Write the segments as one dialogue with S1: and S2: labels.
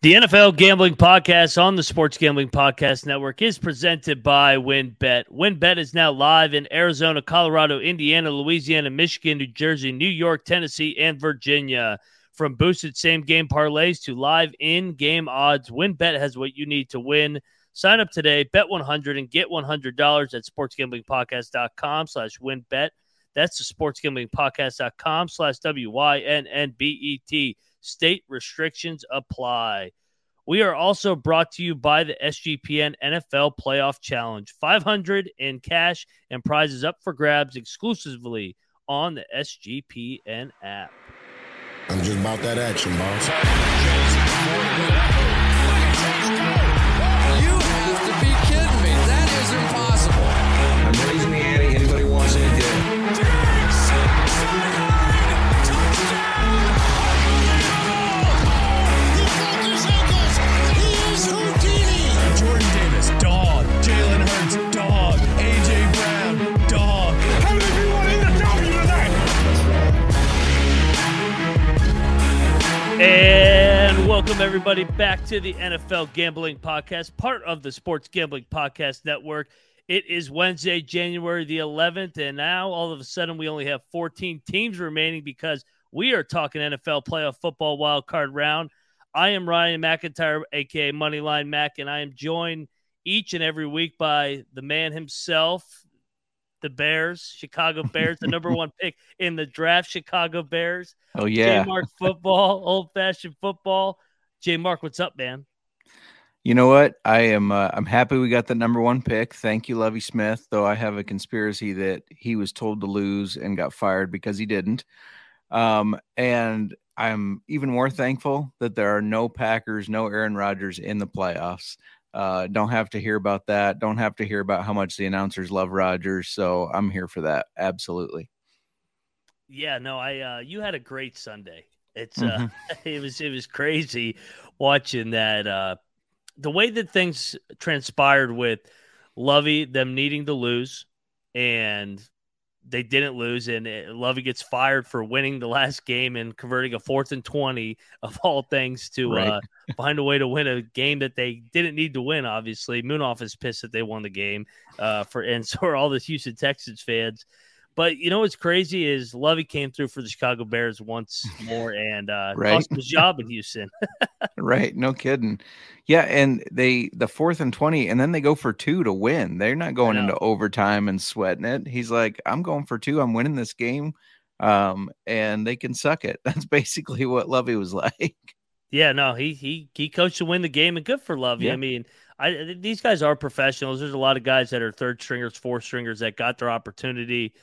S1: The NFL Gambling Podcast on the Sports Gambling Podcast Network is presented by WynnBET. WynnBET is now live in Arizona, Colorado, Indiana, Louisiana, Michigan, New Jersey, New York, Tennessee, and Virginia. From boosted same game parlays to live in game odds, WynnBET has what you need to win. Sign up today, bet 100 and get $100 at sportsgamblingpodcast.com slash wynnbet. That's the sportsgamblingpodcast.com slash W-Y-N-N-B-E-T. State restrictions apply. We are also brought to you by the SGPN NFL Playoff Challenge. 500 in cash and prizes up for grabs exclusively on the SGPN app.
S2: I'm just about that action, boss.
S3: You have to be kidding me. That is impossible.
S1: Welcome everybody back to the NFL Gambling Podcast, part of the Sports Gambling Podcast Network. It is Wednesday, January the 11th, and now all of a sudden we only have 14 teams remaining because we are talking NFL playoff football wild card round. I am Ryan McIntyre, aka Moneyline Mac, and I am joined each and every week by the man himself, the Bears, Chicago Bears, the number one pick in the draft, Chicago Bears.
S4: Oh yeah.
S1: Mark football, old fashioned football. J Mark, what's up, man?
S4: You know what? I am uh, I'm happy we got the number 1 pick. Thank you Lovie Smith, though I have a conspiracy that he was told to lose and got fired because he didn't. Um and I'm even more thankful that there are no Packers, no Aaron Rodgers in the playoffs. Uh, don't have to hear about that. Don't have to hear about how much the announcers love Rodgers. So I'm here for that. Absolutely.
S1: Yeah, no, I uh you had a great Sunday. It's uh it was it was crazy watching that uh the way that things transpired with Lovie them needing to lose and they didn't lose and uh, Lovie gets fired for winning the last game and converting a fourth and 20 of all things to
S4: Right.
S1: uh find a way to win a game that they didn't need to win obviously. Munaf is pissed that they won the game uh for and so are all the Houston Texans fans but you know what's crazy is Lovie came through for the Chicago Bears once more and uh
S4: Right.
S1: lost his job in Houston.
S4: Right, no kidding. Yeah, and they the fourth and 20 and then they go for 2 to win. They're not going into overtime and sweating it. He's like, "I'm going for 2. I'm winning this game." Um and they can suck it. That's basically what Lovie was like.
S1: yeah, no, he he he coached to win the game and good for Lovie.
S4: Yeah.
S1: I mean, I these guys are professionals. There's a lot of guys that are third stringers, fourth stringers that got their opportunity.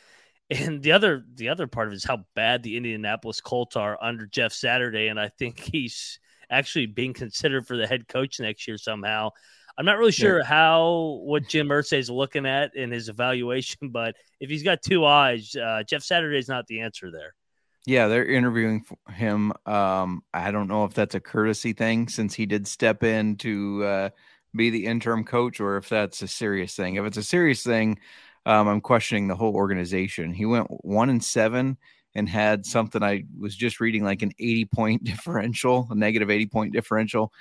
S1: And the other the other part of it is how bad the Indianapolis Colts are under Jeff Saturday, and I think he's actually being considered for the head coach next year somehow. I'm not really sure how what Jim Irsay is looking at in his evaluation, but if he's got two eyes, uh, Jeff Saturday is not the answer there.
S4: Yeah, they're interviewing him. Um I don't know if that's a courtesy thing since he did step in to uh be the interim coach or if that's a serious thing. If it's a serious thing, um, I'm questioning the whole organization. He went one and seven and had something I was just reading like an 80 point differential, a negative 80 point differential.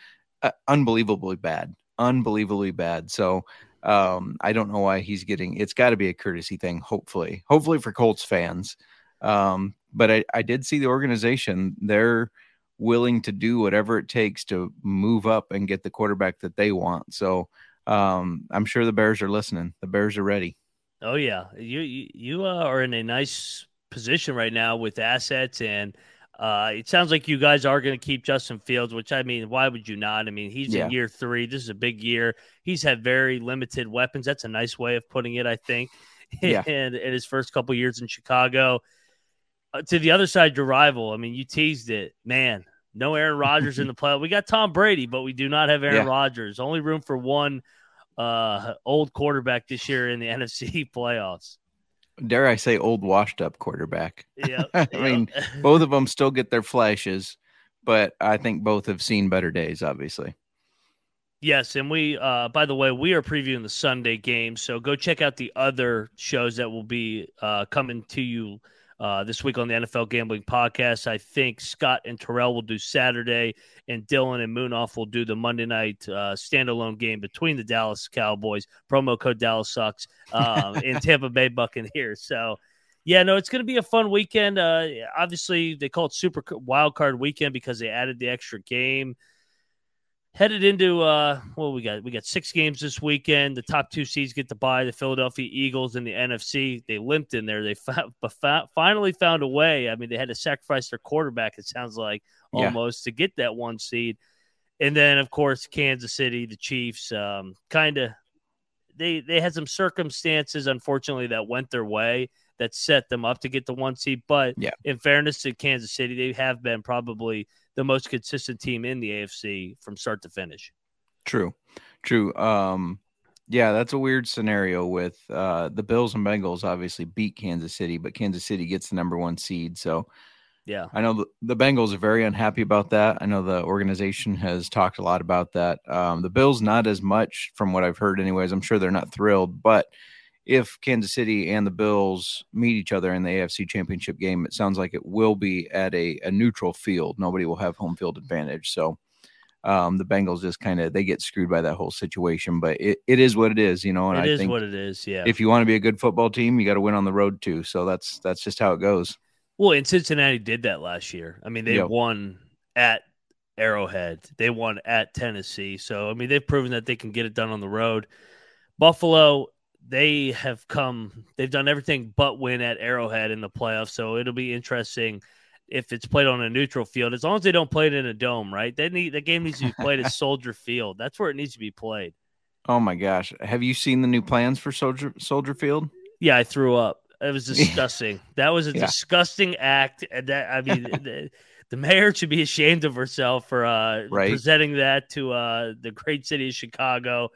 S4: Uh, unbelievably bad, unbelievably bad. So um, I don't know why he's getting. It's got to be a courtesy thing. Hopefully, hopefully for Colts fans. Um, but I, I did see the organization. They're willing to do whatever it takes to move up and get the quarterback that they want. So um, I'm sure the Bears are listening. The Bears are ready.
S1: Oh yeah, you you, you uh, are in a nice position right now with assets, and uh, it sounds like you guys are going to keep Justin Fields. Which I mean, why would you not? I mean, he's
S4: Yeah.
S1: in year three. This is a big year. He's had very limited weapons. That's a nice way of putting it, I think.
S4: Yeah.
S1: and in his first couple years in Chicago, uh, to the other side, your rival. I mean, you teased it, man. No Aaron Rodgers in the play. We got Tom Brady, but we do not have Aaron
S4: Yeah.
S1: Rodgers. Only room for one uh old quarterback this year in the NFC playoffs.
S4: Dare I say, old washed up quarterback.
S1: Yeah.
S4: I mean, both of them still get their flashes, but I think both have seen better days, obviously.
S1: yes, and we uh by the way, we are previewing the Sunday game, so go check out the other shows that will be uh coming to you uh, this week on the NFL Gambling Podcast. I think Scott and Terrell will do Saturday, and Dylan and Munaf will do the Monday night uh, standalone game between the Dallas Cowboys. Promo code Dallas sucks um, in Tampa Bay Buccaneers. So, yeah, no, it's going to be a fun weekend. Uh, obviously, they call it Super Wild Card Weekend because they added the extra game headed into uh well we got? We got six games this weekend. The top two seeds get to buy the philadelphia eagles and the nfc they limped in there. They finally found a way. I mean they had to sacrifice their quarterback it sounds like
S4: Yeah.
S1: almost to get that one seed. And then of course kansas city the chiefs um kind of they they had some circumstances unfortunately that went their way that set them up to get the one seed but
S4: Yeah.
S1: in fairness to kansas city they have been probably the most consistent team in the AFC from start to finish.
S4: True, true. Um, yeah, that's a weird scenario with uh, the Bills and Bengals. Obviously, beat Kansas City, but Kansas City gets the number one seed. So
S1: Yeah.
S4: I know the, the Bengals are very unhappy about that. I know the organization has talked a lot about that. Um, the Bills, not as much from what I've heard, anyways. I'm sure they're not thrilled, but if Kansas City and the Bills meet each other in the AFC Championship game, it sounds like it will be at a, a neutral field. Nobody will have home field advantage. So um, the Bengals just kind of they get screwed by that whole situation. But it, it is what it is, you know. And
S1: It
S4: I
S1: is
S4: think
S1: what it is. Yeah.
S4: if you want to be a good football team, you got to win on the road too. So that's that's just how it goes.
S1: well, and Cincinnati did that last year. I mean, they
S4: Yep.
S1: won at Arrowhead. They won at Tennessee. So, I mean, they've proven that they can get it done on the road. Buffalo, they have come, they've done everything but win at Arrowhead in the playoffs. So it'll be interesting if it's played on a neutral field, as long as they don't play it in a dome, right? They need the game needs to be played at Soldier Field. That's where it needs to be played.
S4: Oh my gosh, have you seen the new plans for Soldier Soldier Field?
S1: Yeah, I threw up. It was disgusting. that was a
S4: Yeah.
S1: disgusting act. And that I mean, the, the mayor should be ashamed of herself for uh,
S4: Right.
S1: presenting that to uh, the great city of Chicago.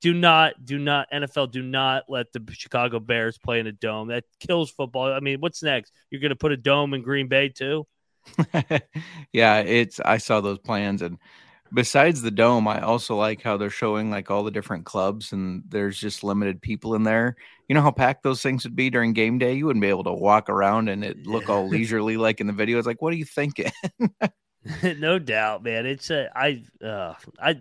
S1: Do not, do not, NFL, do not let the Chicago Bears play in a dome. That kills football. I mean, what's next? You're going to put a dome in Green Bay too?
S4: yeah, it's I saw those plans and besides the dome, I also like how they're showing like all the different clubs and there's just limited people in there. You know how packed those things would be during game day? You wouldn't be able to walk around and it look all leisurely like in the video. It's like, what are you thinking?
S1: no doubt, man. It's a I uh I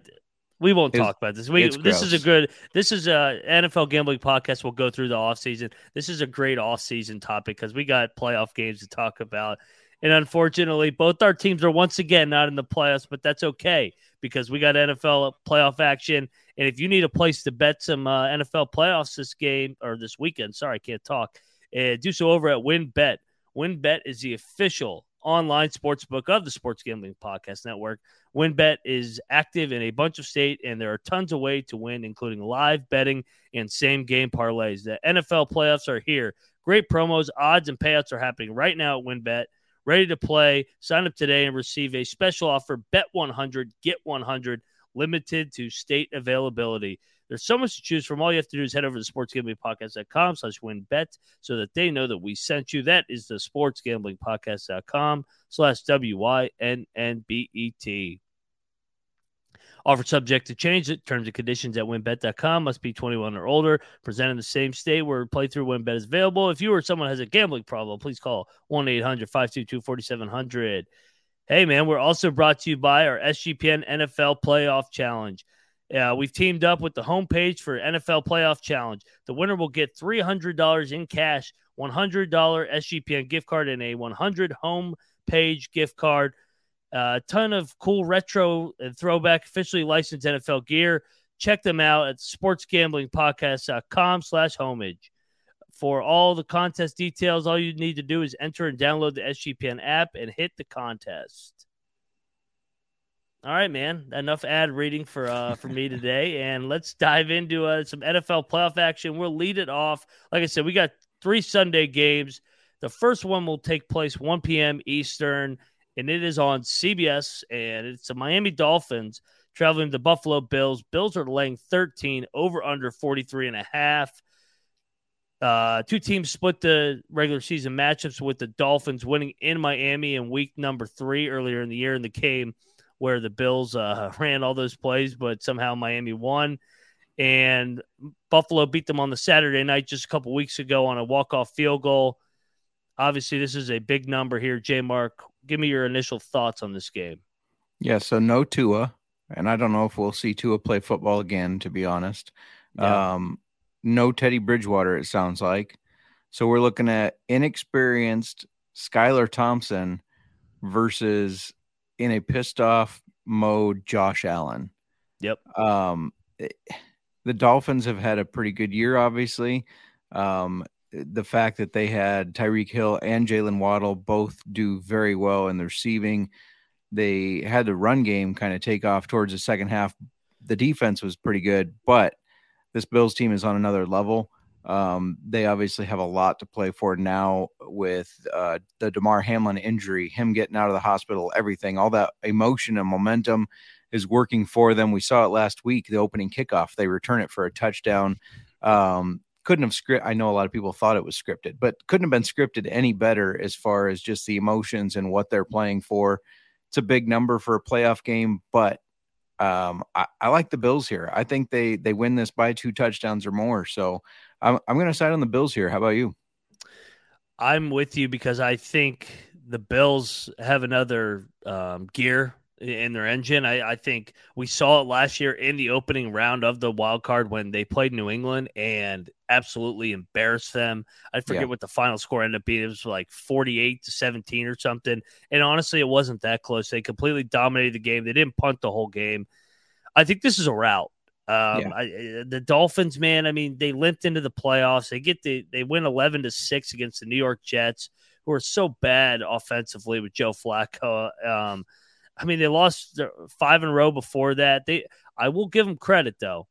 S1: we won't
S4: It's-
S1: talk about this. We this is a good this is a NFL gambling podcast. We'll go through the offseason. This is a great offseason topic because we got playoff games to talk about. And unfortunately, both our teams are once again not in the playoffs, but that's okay because we got NFL playoff action. And if you need a place to bet some uh, NFL playoffs this game or this weekend, sorry, I can't talk, uh, do so over at WynnBET. WynnBET is the official online sports book of the Sports Gambling Podcast Network. WynnBET is active in a bunch of state, and there are tons of ways to win, including live betting and same game parlays. The NFL playoffs are here. Great promos, odds, and payouts are happening right now at WynnBET. Ready to play? Sign up today and receive a special offer. Bet 100, get 100, limited to state availability. There's so much to choose from. All you have to do is head over to sportsgamblingpodcast.com slash wynnbet so that they know that we sent you. That is the sportsgamblingpodcast.com slash W-Y-N-N-B-E-T. Offer subject to change. Terms and conditions at wynnbet.com must be 21 or older. Present in the same state where playthrough WynnBET is available. If you or someone has a gambling problem, please call 1 800 522 4700. Hey, man, we're also brought to you by our SGPN NFL Playoff Challenge. Uh, we've teamed up with the Homage for NFL Playoff Challenge. The winner will get $300 in cash, $100 SGPN gift card, and a 100 home page gift card. A ton of cool retro and throwback officially licensed NFL gear. Check them out at sportsgamblingpodcast.com slash homage. For all the contest details, all you need to do is enter and download the SGPN app and hit the contest. All right, man. Enough ad reading for uh for me today, and let's dive into uh, some NFL playoff action. We'll lead it off. Like I said, we got three Sunday games. The first one will take place 1 p.m. Eastern, and it is on CBS, and it's the Miami Dolphins traveling to Buffalo Bills. Bills are laying 13 over under 43 and a half. Uh, two teams split the regular season matchups with the Dolphins winning in Miami in week number three earlier in the year in the game where the Bills uh, ran all those plays, but somehow Miami won. And Buffalo beat them on the Saturday night just a couple weeks ago on a walk-off field goal. Obviously, this is a big number here. J Mark, give me your initial thoughts on this game.
S4: Yeah, so no Tua, and I don't know if we'll see Tua play football again, to be honest.
S1: Yeah.
S4: Um, no Teddy Bridgewater, it sounds like. So we're looking at inexperienced Skylar Thompson versus in a pissed off mode Josh Allen.
S1: Yep.
S4: Um, the Dolphins have had a pretty good year, obviously. Um, the fact that they had Tyreek Hill and Jaylen Waddle both do very well in the receiving. They had the run game kind of take off towards the second half. The defense was pretty good, but this Bills team is on another level. Um, they obviously have a lot to play for now with uh, the Damar Hamlin injury, him getting out of the hospital, everything, all that emotion and momentum is working for them. We saw it last week, the opening kickoff. They return it for a touchdown. Um, couldn't have script. I know a lot of people thought it was scripted, but couldn't have been scripted any better as far as just the emotions and what they're playing for. It's a big number for a playoff game, but um, I, I like the Bills here. I think they they win this by two touchdowns or more. So I'm I'm going to side on the Bills here. How about you?
S1: I'm with you because I think the Bills have another um, gear in their engine. I, I, think we saw it last year in the opening round of the wild card when they played New England and absolutely embarrassed them. I forget
S4: Yeah.
S1: what the final score ended up being. It was like 48 to 17 or something. And honestly, it wasn't that close. They completely dominated the game. They didn't punt the whole game. I think this is a route. Um,
S4: Yeah.
S1: I, the Dolphins, man, I mean, they limped into the playoffs. They get the they win 11 to 6 against the New York Jets, who are so bad offensively with Joe Flacco. Um, I mean, they lost five in a row before that. They, I will give them credit though.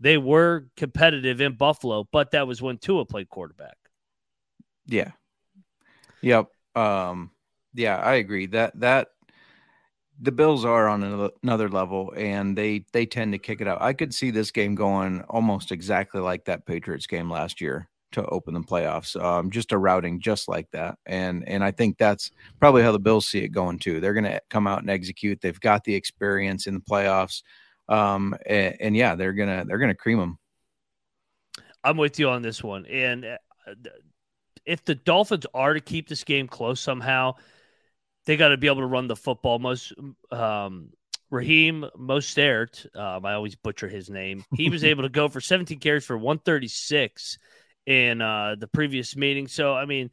S1: They were competitive in Buffalo, but that was when Tua played quarterback.
S4: Yeah. Yep. Um, yeah, I agree that that the Bills are on another- level, and they they tend to kick it out. I could see this game going almost exactly like that Patriots game last year to open the playoffs. Um, just a routing just like that, and and I think that's probably how the Bills see it going too. They're going to come out and execute. They've got the experience in the playoffs, um, and, and yeah, they're gonna they're gonna cream them.
S1: I'm with you on this one. And uh, if the Dolphins are to keep this game close somehow, they got to be able to run the football. Most um, Raheem Mostert, um, I always butcher his name. He was able to go for 17 carries for 136 in uh, the previous meeting. So, I mean,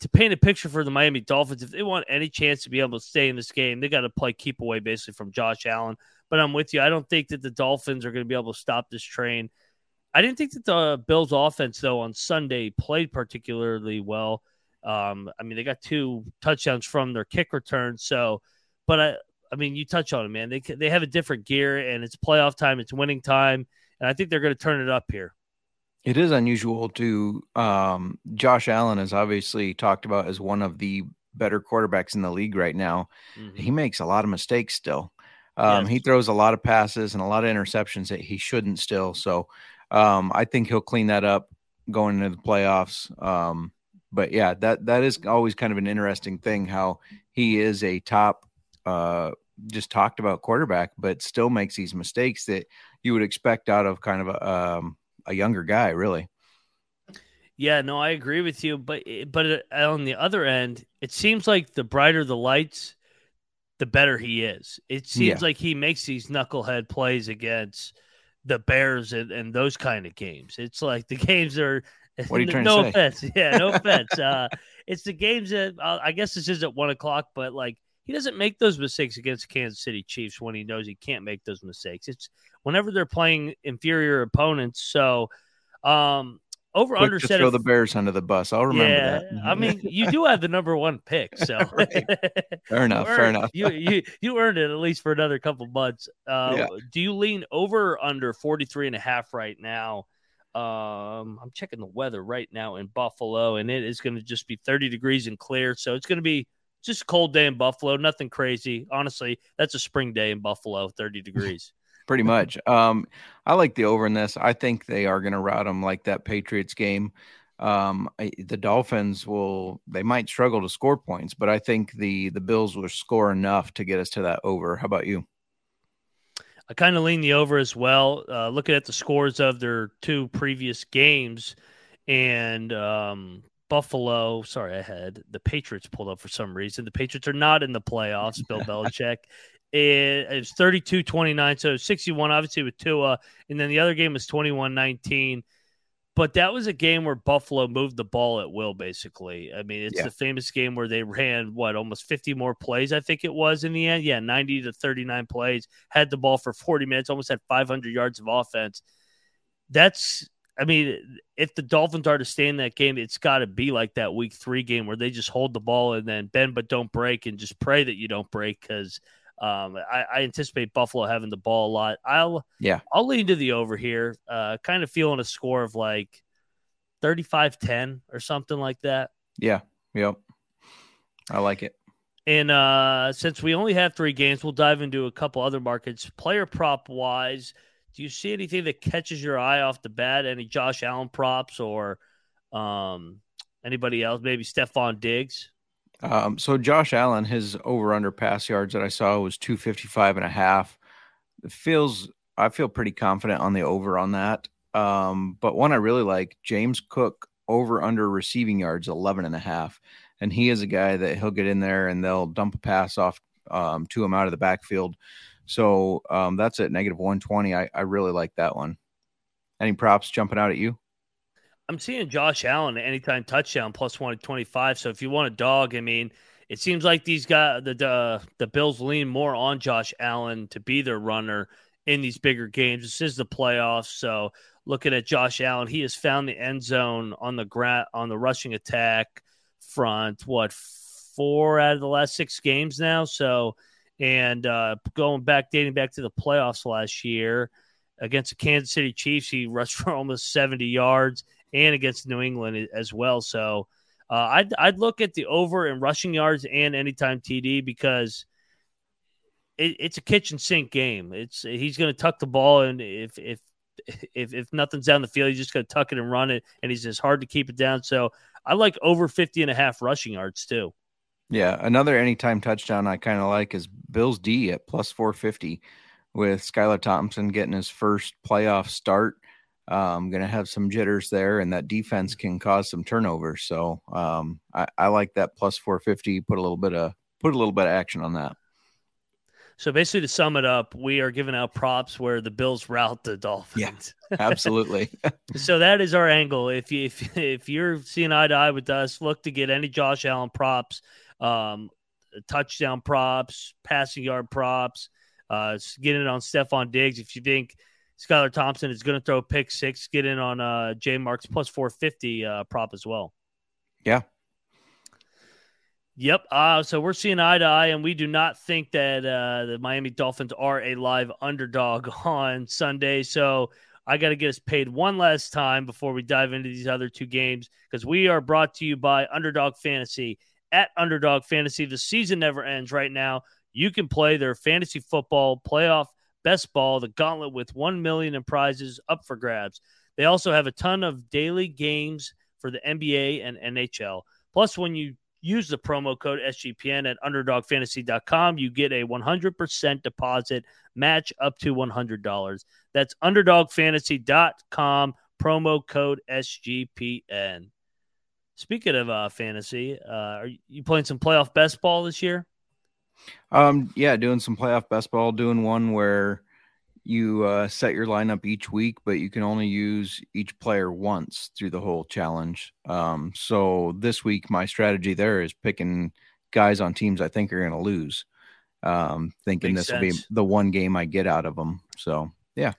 S1: to paint a picture for the Miami Dolphins, if they want any chance to be able to stay in this game, they got to play keep away basically from Josh Allen. But I'm with you. I don't think that the Dolphins are going to be able to stop this train. I didn't think that the Bills' offense, though, on Sunday played particularly well. Um, I mean, they got two touchdowns from their kick return. So, but I, I mean, you touch on it, man. They they have a different gear, and it's playoff time, it's winning time, and I think they're going to turn it up here.
S4: It is unusual to um, Josh Allen is obviously talked about as one of the better quarterbacks in the league right now. He makes a lot of mistakes still. Um,
S1: Yes.
S4: He throws a lot of passes and a lot of interceptions that he shouldn't still. So um, I think he'll clean that up going into the playoffs. Um, but yeah, that that is always kind of an interesting thing how he is a top, uh, just talked about quarterback, but still makes these mistakes that you would expect out of kind of a, um, a younger guy, really.
S1: Yeah, no, I agree with you, but but uh, on the other end, it seems like the brighter the lights, the better he is. It seems
S4: Yeah.
S1: like he makes these knucklehead plays against the Bears and, and those kind of games. It's like the games are.
S4: What are you trying to
S1: no
S4: say?
S1: offense, yeah, no offense. Uh, it's the games that uh, I guess this is at one o'clock, but like he doesn't make those mistakes against Kansas City Chiefs when he knows he can't make those mistakes. It's whenever they're playing inferior opponents. So, um, over
S4: Quick
S1: under
S4: to throw
S1: if-
S4: the Bears under the bus. I'll remember
S1: yeah,
S4: that.
S1: I mean, you do have the number one pick, so
S4: Right. fair enough. Fair
S1: earned-
S4: enough.
S1: You you you earned it at least for another couple months. Uh,
S4: Yeah.
S1: Do you lean over or under 43 and a half right now? Um, I'm checking the weather right now in Buffalo, and it is going to just be 30 degrees and clear. So it's going to be just a cold day in Buffalo. Nothing crazy. Honestly, that's a spring day in Buffalo, 30 degrees.
S4: pretty much. Um, I like the over in this. I think they are going to route them like that Patriots game. Um, I, the Dolphins will. They might struggle to score points, but I think the the Bills will score enough to get us to that over. How about you?
S1: I kind of lean the over as well. Uh, looking at the scores of their two previous games, and um, Buffalo. Sorry, I had the Patriots pulled up for some reason. The Patriots are not in the playoffs. Bill Belichick. It, it was 32 29, so 61, obviously, with Tua. And then the other game was 21 19. But that was a game where Buffalo moved the ball at will, basically. I mean, it's
S4: Yeah.
S1: the famous game where they ran, what, almost 50 more plays, I think it was in the end. Yeah, 90 to 39 plays, had the ball for 40 minutes, almost had 500 yards of offense. That's, I mean, if the Dolphins are to stay in that game, it's got to be like that week three game where they just hold the ball and then bend but don't break and just pray that you don't break because um, I, I anticipate Buffalo having the ball a lot. I'll
S4: Yeah.
S1: I'll lean to the over here. Uh, kind of feeling a score of like 35-10 or something like that.
S4: Yeah. Yep. I like it.
S1: And uh, since we only have three games, we'll dive into a couple other markets. Player prop wise, do you see anything that catches your eye off the bat? Any Josh Allen props or um, anybody else? Maybe Stefon Diggs?
S4: Um, so Josh Allen, his over under pass yards that I saw was 255 and a half. It feels, I feel pretty confident on the over on that. Um, but one I really like, James Cook over under receiving yards, 11 and a half. And he is a guy that he'll get in there and they'll dump a pass off um, to him out of the backfield. So um, that's at negative 120. I, I really like that one. Any props jumping out at you?
S1: I'm seeing Josh Allen anytime touchdown plus 125. So if you want a dog, I mean, it seems like these guys, the, the the Bills lean more on Josh Allen to be their runner in these bigger games. This is the playoffs, so looking at Josh Allen, he has found the end zone on the gra- on the rushing attack front. What four out of the last six games now? So, and uh, going back, dating back to the playoffs last year against the Kansas City Chiefs, he rushed for almost 70 yards and against New England as well. So uh, I'd I'd look at the over in rushing yards and anytime TD because it, it's a kitchen sink game. It's he's going to tuck the ball and if if if if nothing's down the field, he's just going to tuck it and run it, and he's just hard to keep it down. So I like over 50 and a half rushing yards too.
S4: Yeah, another anytime touchdown I kind of like is Bills D at plus 450 with Skylar Thompson getting his first playoff start. Um, going to have some jitters there, and that defense can cause some turnovers. So um, I, I like that plus 450. Put a little bit of put a little bit of action on that.
S1: So basically, to sum it up, we are giving out props where the Bills route the Dolphins.
S4: Yeah, Absolutely.
S1: so that is our angle. If you if if you're seeing eye to eye with us, look to get any Josh Allen props, um, touchdown props, passing yard props. Uh, get in on Stefon Diggs. If you think Skylar Thompson is going to throw a pick six, get in on uh, J Marks plus four fifty uh, prop as well.
S4: Yeah.
S1: Yep. Uh, so we're seeing eye to eye, and we do not think that uh, the Miami Dolphins are a live underdog on Sunday. So I got to get us paid one last time before we dive into these other two games because we are brought to you by Underdog Fantasy. At Underdog Fantasy, the season never ends right now. You can play their fantasy football playoff best ball, the gauntlet with 1 million in prizes up for grabs. They also have a ton of daily games for the NBA and NHL. Plus, when you use the promo code SGPN at underdogfantasy.com. You get a 100% deposit match up to $100. That's underdogfantasy.com, promo code SGPN. Speaking of uh, fantasy, uh, are you playing some playoff best ball this year?
S4: Um, yeah, doing some playoff best ball, doing one where you uh, set your lineup each week, but you can only use each player once through the whole challenge. Um, so this week, my strategy there is picking guys on teams I think are going to lose, um, thinking
S1: Makes
S4: this will be the one game I get out of them. So yeah,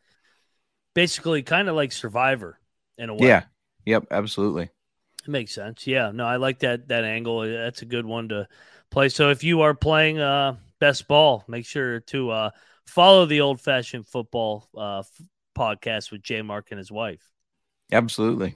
S1: Basically, kind of like Survivor in a way.
S4: yeah, yep, absolutely.
S1: It makes sense. Yeah, no, I like that that angle. That's a good one to play. So if you are playing uh best ball, make sure to uh follow the old fashioned football uh f- podcast with Jay Mark and his wife.
S4: Absolutely.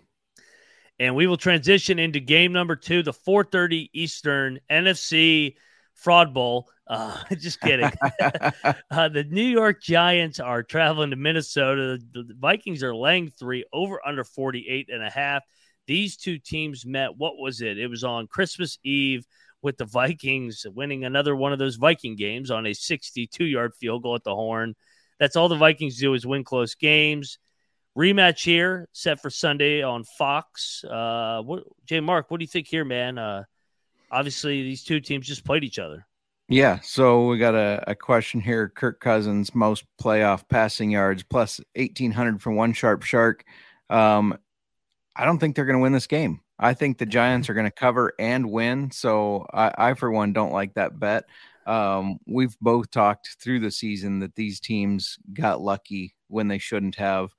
S1: And we will transition into game number two, the 4:30 Eastern NFC Fraud Bowl. Uh, just kidding. uh, the New York Giants are traveling to Minnesota. The, the Vikings are laying three over under 48 and a half. These two teams met. What was it? It was on Christmas Eve with the Vikings winning another one of those Viking games on a 62 yard field goal at the horn. That's all the Vikings do is win close games. rematch here set for Sunday on Fox. Uh, what, Jay Mark, what do you think here, man? Uh, obviously, these two teams just played each other.
S4: Yeah, so we got a, a question here. Kirk Cousins, most playoff passing yards, plus 1,800 from one sharp shark. Um, I don't think they're going to win this game. I think the Giants are going to cover and win. So I, I, for one, don't like that bet. Um, we've both talked through the season that these teams got lucky when they shouldn't have.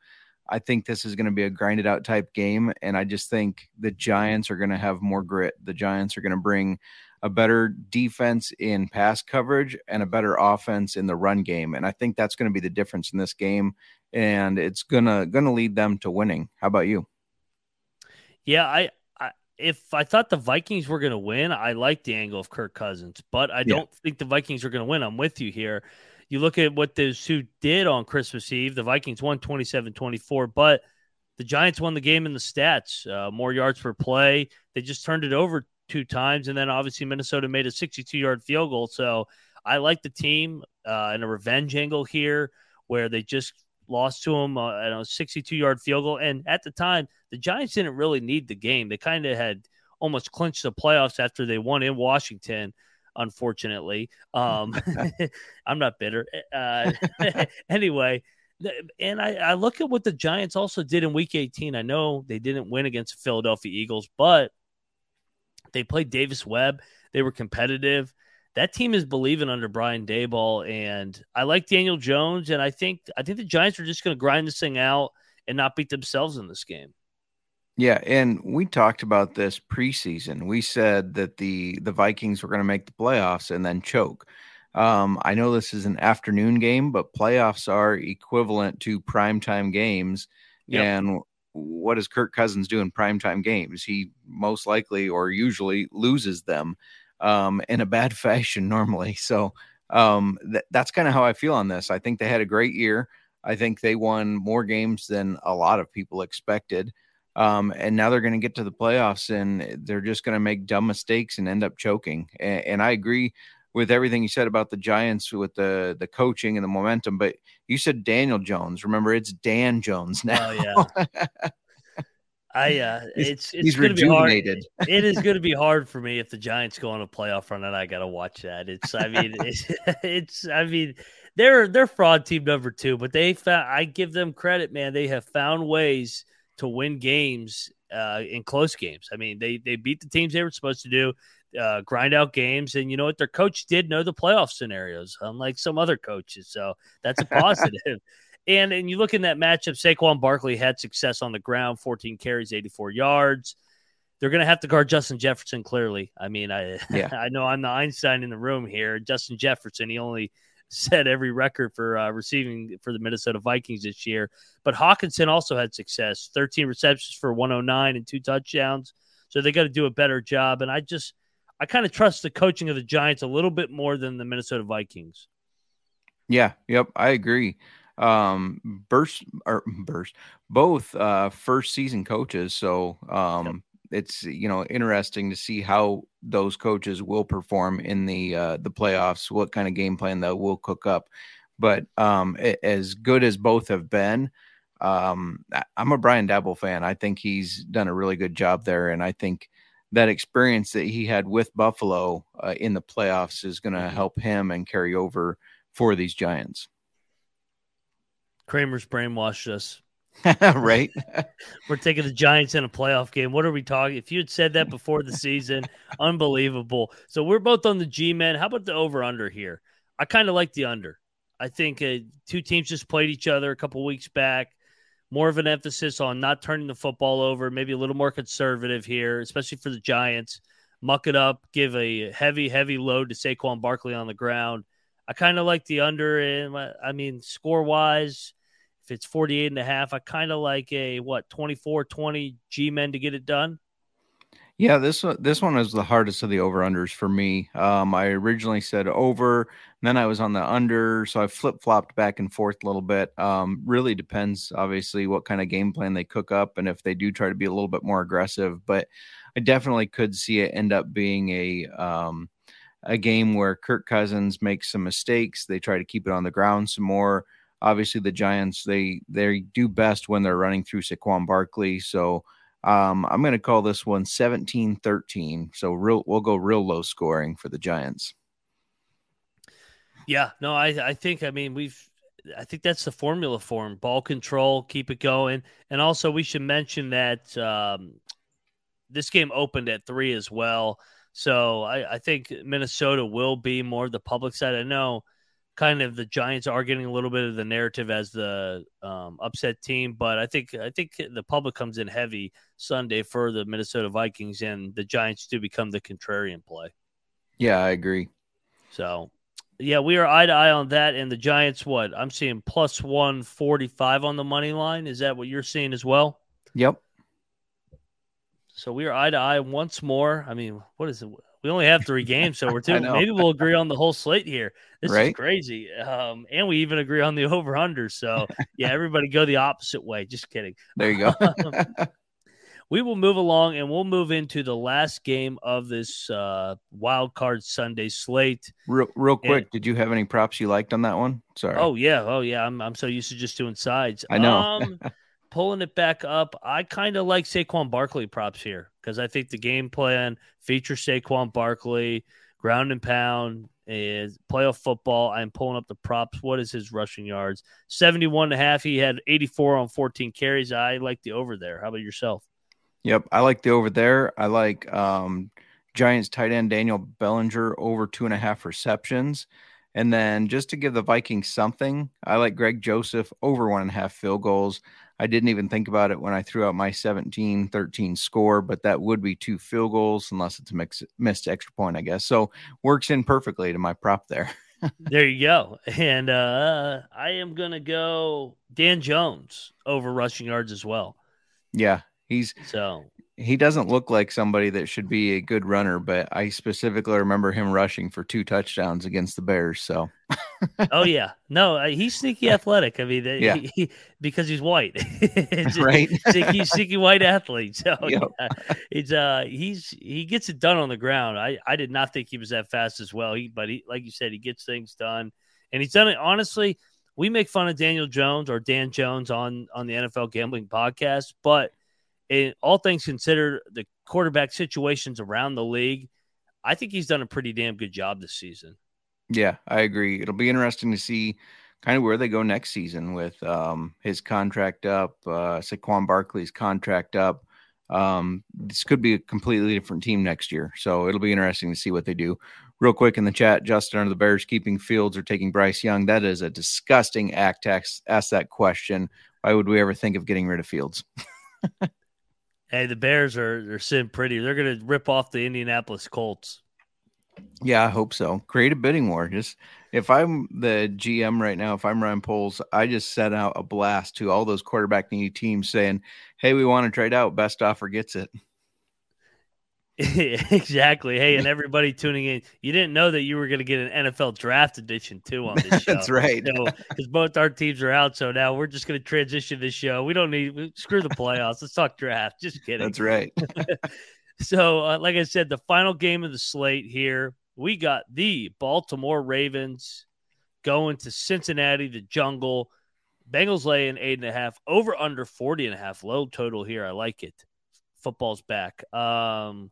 S4: I think this is going to be a grinded out type game. And I just think the Giants are going to have more grit. The Giants are going to bring a better defense in pass coverage and a better offense in the run game. And I think that's going to be the difference in this game. And it's gonna gonna lead them to winning. How about you?
S1: Yeah, I, I if I thought the Vikings were going to win, I like the angle of Kirk Cousins, but I don't think the Vikings are going to win. I'm with you here. You look at what the two did on Christmas Eve. The Vikings won 27 24, but the Giants won the game in the stats. Uh, more yards per play. They just turned it over two times. And then obviously Minnesota made a 62 yard field goal. So I like the team uh, in a revenge angle here where they just lost to them uh, at a 62 yard field goal. And at the time, the Giants didn't really need the game. They kind of had almost clinched the playoffs after they won in Washington unfortunately. Um, I'm not bitter. Uh, anyway, and I, I, look at what the Giants also did in Week 18. I know they didn't win against the Philadelphia Eagles, but they played Davis Webb. They were competitive. That team is believing under Brian Daboll, and I like Daniel Jones. And I think I think the Giants are just going to grind this thing out and not beat themselves in this game.
S4: Yeah, and we talked about this preseason. We said that the the Vikings were going to make the playoffs and then choke. Um, I know this is an afternoon game, but playoffs are equivalent to primetime games. Yep. And what does Kirk Cousins do in primetime games? He most likely or usually loses them um, in a bad fashion normally. So um, th- that's kind of how I feel on this. I think they had a great year. I think they won more games than a lot of people expected. Um, and now they're going to get to the playoffs and they're just going to make dumb mistakes and end up choking. And, and, I agree with everything you said about the Giants with the the coaching and the momentum. But you said Daniel Jones. Remember, it's Dan Jones now.
S1: Oh yeah. I uh, it's it's going to be hard. It is going to be hard for me if the Giants go on a playoff run, and I got to watch that. It's I mean it's, it's I mean they're they're fraud team number two, but they found I give them credit, man. They have found ways to win games uh, in close games. I mean, they they beat the teams they were supposed to do, uh, grind out games, and you know what? Their coach did know the playoff scenarios, unlike some other coaches. So that's a positive. And and you look in that matchup, Saquon Barkley had success on the ground, 14 carries, 84 yards. They're going to have to guard Justin Jefferson. Clearly, I mean, I yeah. I know I'm the Einstein in the room here. Justin Jefferson, he only set every record for uh, receiving for the Minnesota Vikings this year. But Hockenson also had success 13 receptions for 109 and two touchdowns. So they got to do a better job. And I just, I kind of trust the coaching of the Giants a little bit more than the Minnesota Vikings.
S4: Yeah. Yep. I agree. Um, burst or burst both uh, first season coaches. So um, yep it's you know interesting to see how those coaches will perform in the uh, the playoffs. What kind of game plan they will cook up. But um, as good as both have been, um, I'm a Brian Daboll fan. I think he's done a really good job there, and I think that experience that he had with Buffalo uh, in the playoffs is going to mm-hmm. help him and carry over for these Giants.
S1: Kramer's brainwashed us.
S4: right?
S1: We're taking the Giants in a playoff game. What are we talking? If you had said that before the season, unbelievable. So we're both on the G men. How about the over under here? I kind of like the under. I think uh, two teams just played each other a couple weeks back. More of an emphasis on not turning the football over, maybe a little more conservative here, especially for the Giants. Muck it up, give a heavy, heavy load to Saquon Barkley on the ground. I kind of like the under, and I mean, score wise, it's 48 and a half, I kind of like a what 24 20 G men to get it done.
S4: Yeah, this one this one is the hardest of the over unders for me. Um, I originally said over, then I was on the under, so I flip flopped back and forth a little bit. Um, really depends, obviously, what kind of game plan they cook up, and if they do try to be a little bit more aggressive. But I definitely could see it end up being a um, a game where Kirk Cousins makes some mistakes. They try to keep it on the ground some more. Obviously the Giants they they do best when they're running through Saquon Barkley. So um, I'm going to call this one 17-13. So real we'll go real low scoring for the Giants.
S1: Yeah, no, I I think I mean we've I think that's the formula for him. Ball control, keep it going, and also we should mention that um, this game opened at three as well. So I, I think Minnesota will be more the public side. I know kind of the Giants are getting a little bit of the narrative as the um, upset team, but I think I think the public comes in heavy Sunday for the Minnesota Vikings, and the Giants do become the contrarian play.
S4: Yeah, I agree.
S1: So, yeah, we are eye to eye on that. And the Giants, what I'm seeing plus one forty five on the money line. Is that what you're seeing as well?
S4: Yep.
S1: So we are eye to eye once more. I mean, what is it? We only have three games, so we're two. maybe we'll agree on the whole slate here. This
S4: Right.
S1: is crazy. Um, and we even agree on the over under. So yeah, everybody go the opposite way. Just kidding.
S4: There you go.
S1: We will move along and we'll move into the last game of this uh, wild card Sunday slate.
S4: real, real quick, did you have any props you liked on that one? Sorry.
S1: Oh yeah, oh yeah. I'm I'm so used to just doing sides.
S4: I know.
S1: Um, pulling it back up, I kind of like Saquon Barkley props here because I think the game plan features Saquon Barkley, ground and pound, is playoff football. I'm pulling up the props. What is his rushing yards? 71 and a half. He had 84 on 14 carries. I like the over there. How about yourself?
S4: Yep, I like the over there. I like um, Giants tight end Daniel Bellinger over two and a half receptions. And then just to give the Vikings something, I like Greg Joseph over one and a half field goals. I didn't even think about it when I threw out my 17 13 score, but that would be two field goals unless it's a mix, missed extra point, I guess. So works in perfectly to my prop there.
S1: there you go. And uh, I am going to go Dan Jones over rushing yards as well.
S4: Yeah, he's
S1: So
S4: he doesn't look like somebody that should be a good runner, but I specifically remember him rushing for two touchdowns against the Bears. So
S1: oh yeah, no, uh, he's sneaky athletic. I mean,
S4: Yeah.
S1: he- because he's white,
S4: right.
S1: sneaky, sneaky white athlete. So
S4: Yep.
S1: yeah, it's uh, he's he gets it done on the ground. I I did not think he was that fast as well. He, but he, like you said, he gets things done, and he's done it honestly. We make fun of Daniel Jones or Dan Jones on on the NFL Gambling Podcast, but in all things considered, the quarterback situations around the league, I think he's done a pretty damn good job this season.
S4: Yeah, I agree. It'll be interesting to see kind of where they go next season with um, his contract up, uh, Saquon Barkley's contract up. Um, this could be a completely different team next year. So it'll be interesting to see what they do. Real quick in the chat, Justin, are the Bears keeping Fields or taking Bryce Young? That is a disgusting act ask, ask that question. Why would we ever think of getting rid of Fields?
S1: Hey, the Bears are they're sitting pretty. They're going to rip off the Indianapolis Colts.
S4: Yeah, I hope so. Create a bidding war. Just if I'm the GM right now, if I'm Ryan Poles, I just set out a blast to all those quarterback needy teams saying, "Hey, we want to trade out. Best offer gets it."
S1: exactly. Hey, and everybody tuning in, you didn't know that you were going to get an NFL draft edition too on this show.
S4: That's right.
S1: Because both our teams are out, so now we're just going to transition this show. We don't need screw the playoffs. Let's talk draft. Just kidding.
S4: That's right.
S1: So, uh, like I said, the final game of the slate here, we got the Baltimore Ravens going to Cincinnati, the jungle. Bengals laying eight and a half, over under 40 and a half. Low total here. I like it. Football's back. Um,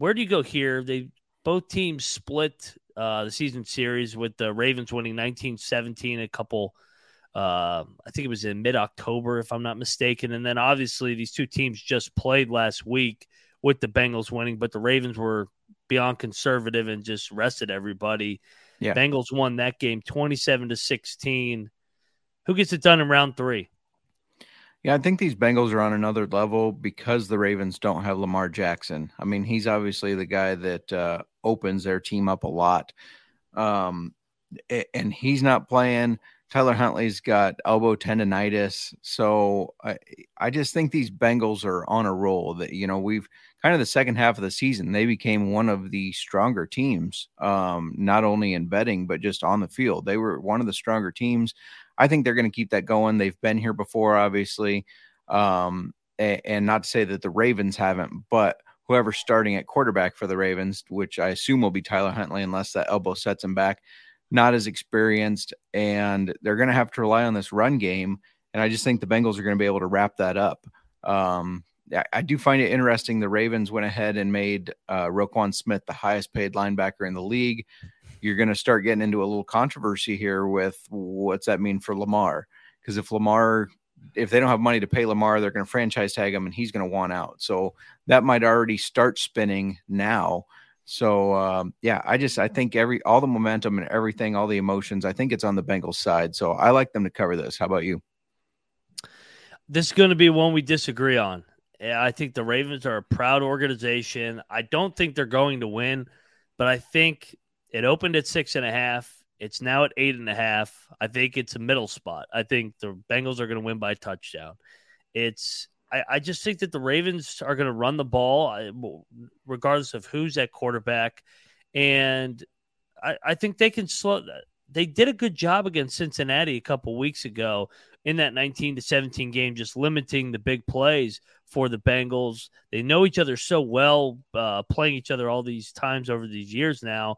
S1: where do you go here? They both teams split uh, the season series with the Ravens winning 19-17 a couple uh, I think it was in mid-October if I'm not mistaken and then obviously these two teams just played last week with the Bengals winning but the Ravens were beyond conservative and just rested everybody.
S4: Yeah.
S1: Bengals won that game 27 to 16. Who gets it done in round 3?
S4: Yeah, I think these Bengals are on another level because the Ravens don't have Lamar Jackson. I mean, he's obviously the guy that uh, opens their team up a lot. Um, and he's not playing. Tyler Huntley's got elbow tendonitis. So I, I just think these Bengals are on a roll that, you know, we've kind of the second half of the season, they became one of the stronger teams, um, not only in betting, but just on the field. They were one of the stronger teams. I think they're going to keep that going. They've been here before, obviously. Um, a- and not to say that the Ravens haven't, but whoever's starting at quarterback for the Ravens, which I assume will be Tyler Huntley, unless that elbow sets him back, not as experienced, and they're going to have to rely on this run game. And I just think the Bengals are going to be able to wrap that up. Um, I, I do find it interesting. The Ravens went ahead and made uh, Roquan Smith the highest paid linebacker in the league. You're going to start getting into a little controversy here with what's that mean for Lamar? Because if Lamar, if they don't have money to pay Lamar, they're going to franchise tag him and he's going to want out. So that might already start spinning now. So um, yeah, I just I think every all the momentum and everything, all the emotions, I think it's on the Bengals side. So I like them to cover this. How about you?
S1: This is going to be one we disagree on. I think the Ravens are a proud organization. I don't think they're going to win, but I think it opened at six and a half. It's now at eight and a half. I think it's a middle spot. I think the Bengals are going to win by touchdown. It's I, I just think that the Ravens are going to run the ball, regardless of who's at quarterback, and I, I think they can slow. They did a good job against Cincinnati a couple weeks ago in that 19 to 17 game, just limiting the big plays for the Bengals. They know each other so well, uh, playing each other all these times over these years now.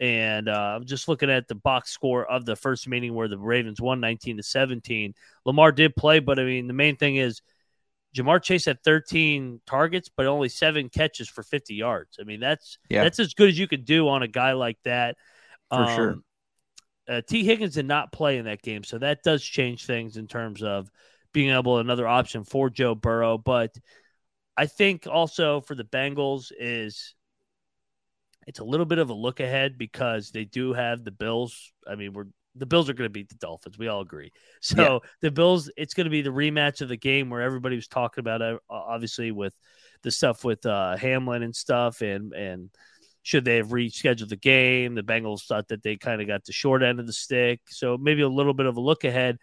S1: And uh, I'm just looking at the box score of the first meeting where the Ravens won 19 to 17. Lamar did play, but I mean, the main thing is Ja'Marr Chase had 13 targets, but only seven catches for 50 yards. I mean, that's yeah. that's as good as you could do on a guy like that.
S4: For um, sure.
S1: Uh, Tee Higgins did not play in that game, so that does change things in terms of being able another option for Joe Burrow. But I think also for the Bengals is it's a little bit of a look ahead because they do have the Bills. I mean, we're the Bills are going to beat the Dolphins. We all agree. So yeah. the Bills, it's going to be the rematch of the game where everybody was talking about, uh, obviously with the stuff with uh, Hamlin and stuff, and and should they have rescheduled the game? The Bengals thought that they kind of got the short end of the stick, so maybe a little bit of a look ahead.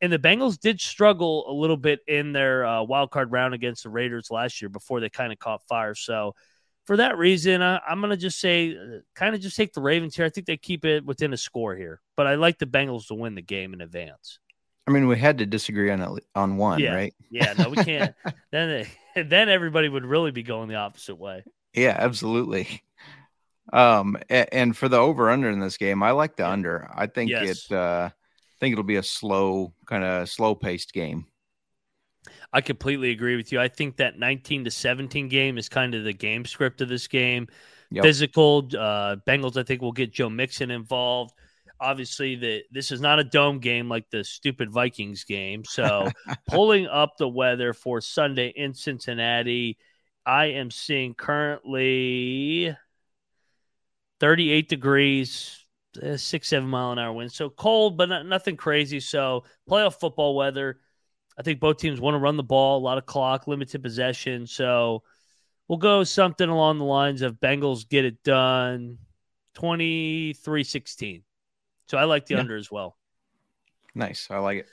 S1: And the Bengals did struggle a little bit in their uh, wild card round against the Raiders last year before they kind of caught fire. So for that reason, I, am going to just say, uh, kind of just take the Ravens here. I think they keep it within a score here, but I like the Bengals to win the game in advance.
S4: I mean, we had to disagree on on one,
S1: yeah.
S4: right?
S1: Yeah, no, we can't. then, then everybody would really be going the opposite way.
S4: Yeah, absolutely. Um, and, for the over under in this game, I like the under. I think yes. it. Uh, I think it'll be a slow, kind of slow paced game.
S1: I completely agree with you. I think that 19 to 17 game is kind of the game script of this game. Yep. Physical, uh, Bengals, I think, will get Joe Mixon involved. Obviously, the this is not a dome game like the stupid Vikings game. So, pulling up the weather for Sunday in Cincinnati, I am seeing currently 38 degrees, uh, six, seven mile an hour wind. So cold, but not, nothing crazy. So, playoff football weather. I think both teams want to run the ball, a lot of clock, limited possession. So we'll go something along the lines of Bengals get it done 23 16. So I like the yeah. under as well.
S4: Nice. I like it.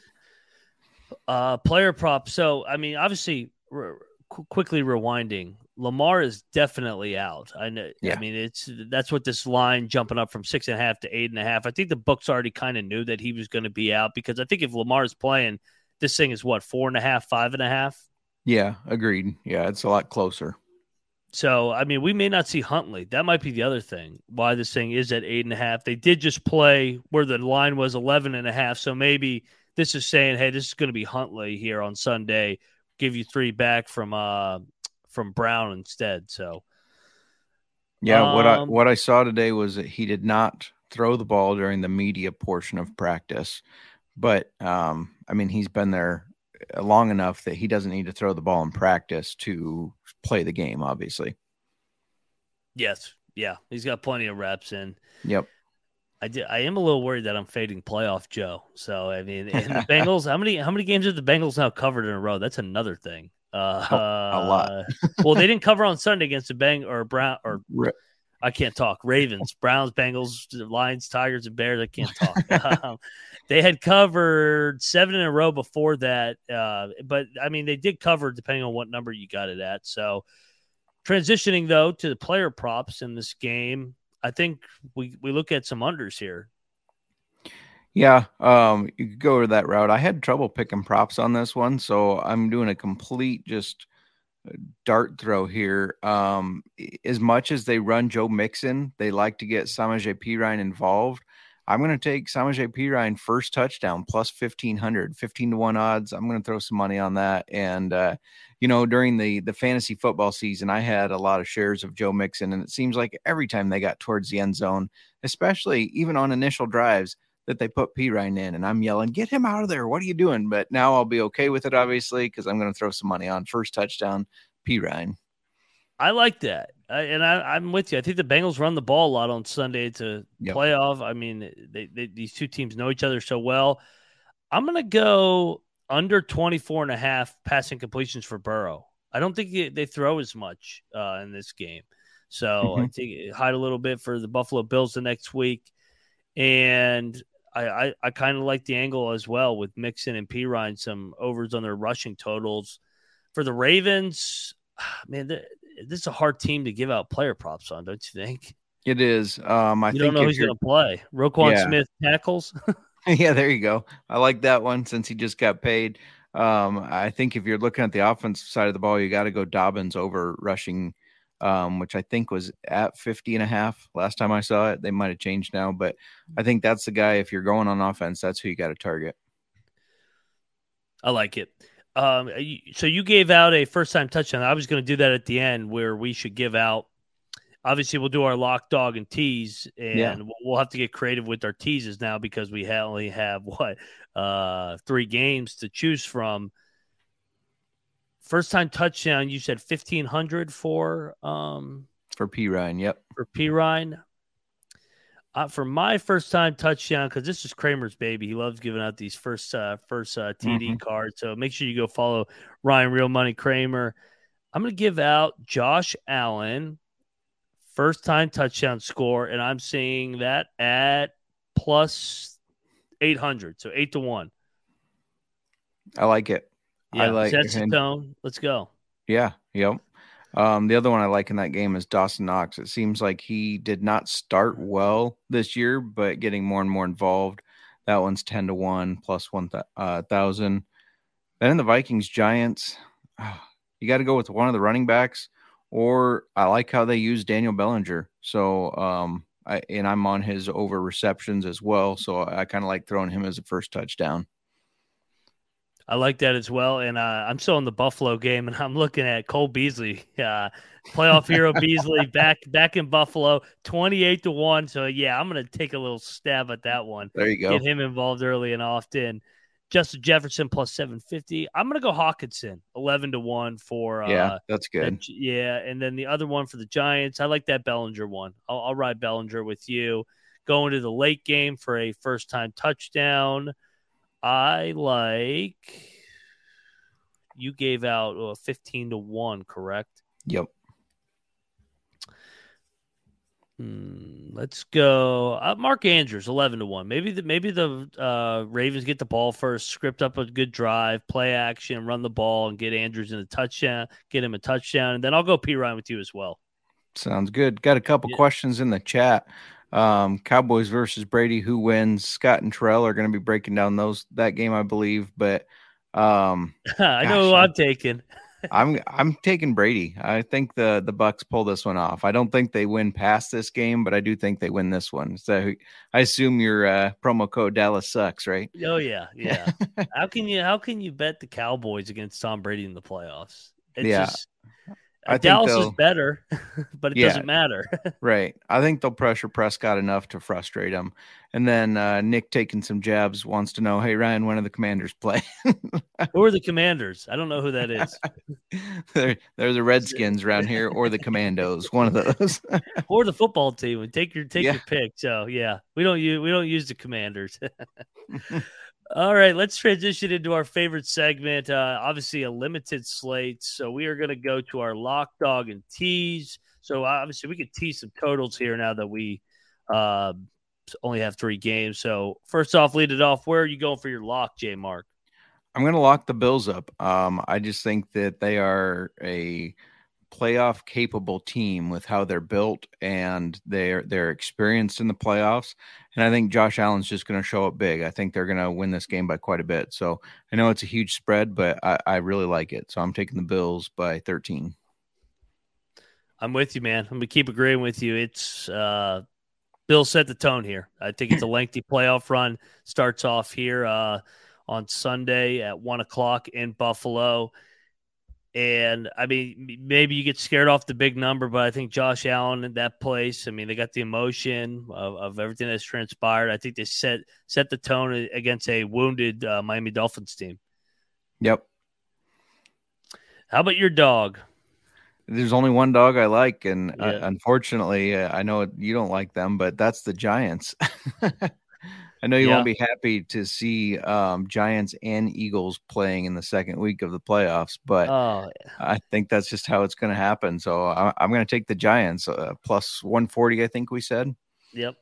S1: Uh, player prop. So, I mean, obviously, qu- quickly rewinding, Lamar is definitely out. I know. Yeah. I mean, it's that's what this line jumping up from six and a half to eight and a half. I think the books already kind of knew that he was going to be out because I think if Lamar is playing, this thing is what four and a half, five and a half.
S4: Yeah, agreed. Yeah, it's a lot closer.
S1: So, I mean, we may not see Huntley. That might be the other thing why this thing is at eight and a half. They did just play where the line was 11 and a half. So maybe this is saying, hey, this is going to be Huntley here on Sunday. Give you three back from uh from Brown instead. So,
S4: yeah, um, what I um, what I saw today was that he did not throw the ball during the media portion of practice. But um, I mean, he's been there long enough that he doesn't need to throw the ball in practice to play the game. Obviously.
S1: Yes. Yeah, he's got plenty of reps in.
S4: Yep.
S1: I did, I am a little worried that I'm fading playoff Joe. So I mean, and the Bengals. how many how many games have the Bengals now covered in a row? That's another thing. Uh,
S4: a lot.
S1: well, they didn't cover on Sunday against the Bang or Brown or I can't talk. Ravens, Browns, Bengals, Lions, Tigers, and Bears. I can't talk. um, they had covered seven in a row before that, uh, but I mean they did cover depending on what number you got it at. So transitioning though to the player props in this game, I think we we look at some unders here.
S4: Yeah, um, you could go to that route. I had trouble picking props on this one, so I'm doing a complete just dart throw here. Um, as much as they run Joe Mixon, they like to get Samaje Perine involved. I'm going to take Samaje Perine first touchdown plus 1500, 15 to 1 odds. I'm going to throw some money on that. And, uh, you know, during the the fantasy football season, I had a lot of shares of Joe Mixon, and it seems like every time they got towards the end zone, especially even on initial drives, that they put Perine in, and I'm yelling, "Get him out of there! What are you doing?" But now I'll be okay with it, obviously, because I'm going to throw some money on first touchdown, Perine.
S1: I like that, I, and I, am with you. I think the Bengals run the ball a lot on Sunday to
S4: Yep.
S1: playoff. I mean, they, they, these two teams know each other so well. I'm going to go under 24 and a half passing completions for Burrow. I don't think they, they throw as much uh, in this game. So I
S4: Mhm.
S1: think hide a little bit for the Buffalo Bills the next week. And I, I, I kind of like the angle as well with Mixon and Perine, some overs on their rushing totals. For the Ravens, man, th- this is a hard team to give out player props on, don't you think?
S4: It is. Um, I
S1: you
S4: think
S1: don't know who's going to play. Roquan
S4: Yeah.
S1: Smith tackles.
S4: yeah, there you go. I like that one since he just got paid. Um, I think if you're looking at the offensive side of the ball, you got to go Dobbins over rushing, um, which I think was at 50 and a half last time I saw it. They might have changed now, but I think that's the guy. If you're going on offense, that's who you got to target.
S1: I like it. Um, so you gave out a first time touchdown. I was going to do that at the end where we should give out. Obviously, we'll do our lock, dog, and tease, and
S4: Yeah.
S1: we'll- we'll have to get creative with our teases now because we only have what uh, three games to choose from. First time touchdown, you said fifteen hundred for um,
S4: For P Ryan, yep.
S1: for P Ryan. Uh, for my first time touchdown, because this is Kramer's baby. He loves giving out these first uh, first uh, TD
S4: Mhm.
S1: cards. So make sure you go follow Ryan Real Money Kramer. I'm going to give out Josh Allen first time touchdown score, and I'm seeing that at plus eight hundred, so eight to one.
S4: I like it.
S1: Yeah,
S4: I like
S1: sets the tone. Let's go.
S4: Yeah, yep. Um, the other one I like in that game is Dawson Knox. It seems like he did not start well this year, but getting more and more involved. That one's ten to one plus one uh, thousand. Then in the Vikings Giants, you got to go with one of the running backs, or I like how they use Daniel Bellinger. So, um, I and I'm on his over receptions as well. So I kind of like throwing him as a first touchdown.
S1: I like that as well. And uh, I'm still in the Buffalo game, and I'm looking at Cole Beasley, uh, playoff hero Beasley, back back in Buffalo, 28 to one. So yeah, I'm gonna take a little stab at that one.
S4: There you go.
S1: Get him involved early and often. Justin Jefferson plus 750. I'm gonna go Hockenson, 11 to one for uh,
S4: yeah, that's good.
S1: and- yeah, and then the other one for the Giants, I like that Bellinger one. I'll, I'll ride Bellinger with you. Going to the late game for a first time touchdown. I like. You gave out uh, fifteen to one, correct?
S4: Yep.
S1: Hmm, let's go. Uh, Mark Andrews, eleven to one. Maybe the maybe the uh, Ravens get the ball first, script up a good drive, play action, run the ball, and get Andrews in a touchdown. Get him a touchdown, and then I'll go P Ryan with you as well.
S4: Sounds good. Got a couple
S1: Yeah.
S4: questions in the chat. Um, Cowboys versus Brady, who wins? Scott and Terrell are going to be breaking down those that game, I believe. But um,
S1: I know who I'm taking.
S4: I'm I'm taking Brady. I think the the Bucs pull this one off. I don't think they win past this game, but I do think they win this one. So I assume your uh, promo code Dallas sucks, right?
S1: Oh yeah, yeah. how can you how can you bet the Cowboys against Tom Brady in the playoffs? It's
S4: Yeah.
S1: just,
S4: I think
S1: Dallas is better, but it
S4: Yeah.
S1: doesn't matter.
S4: Right. I think they'll pressure Prescott enough to frustrate him. And then uh, Nick taking some jabs wants to know, hey Ryan, when do the Commanders play?
S1: who are the Commanders? I don't know who that is.
S4: they're, they're the Redskins around here or the Commandos, one of those.
S1: or the football team. Take your take
S4: Yeah.
S1: your pick. So yeah, we don't use we don't use the Commanders. All right, let's transition into our favorite segment. Uh, obviously, a limited slate, so we are going to go to our lock dog and tease. So obviously, we could tease some totals here now that we uh, only have three games. So first off, lead it off. Where are you going for your lock, J Mark?
S4: I'm going to lock the Bills up. Um, I just think that they are a playoff capable team with how they're built and they're they're experienced in the playoffs. And I think Josh Allen's just going to show up big. I think they're going to win this game by quite a bit. So I know it's a huge spread, but I, I really like it. So I'm taking the Bills by 13.
S1: I'm with you, man. I'm gonna keep agreeing with you. It's uh, Bill set the tone here. I think it's a lengthy playoff run. Starts off here uh, on Sunday at one o'clock in Buffalo. And I mean, maybe you get scared off the big number, but I think Josh Allen in that place. I mean, they got the emotion of, of everything that's transpired. I think they set set the tone against a wounded uh, Miami Dolphins team.
S4: Yep.
S1: How about your dog?
S4: There's only one dog I like, and uh,
S1: Yeah.
S4: unfortunately, uh, I know you don't like them, but that's the Giants. I know you
S1: Yeah.
S4: won't be happy to see um, Giants and Eagles playing in the second week of the playoffs, but
S1: Oh,
S4: I think that's just how it's going to happen. So I, I'm going to take the Giants uh, plus 140. I think we said.
S1: Yep.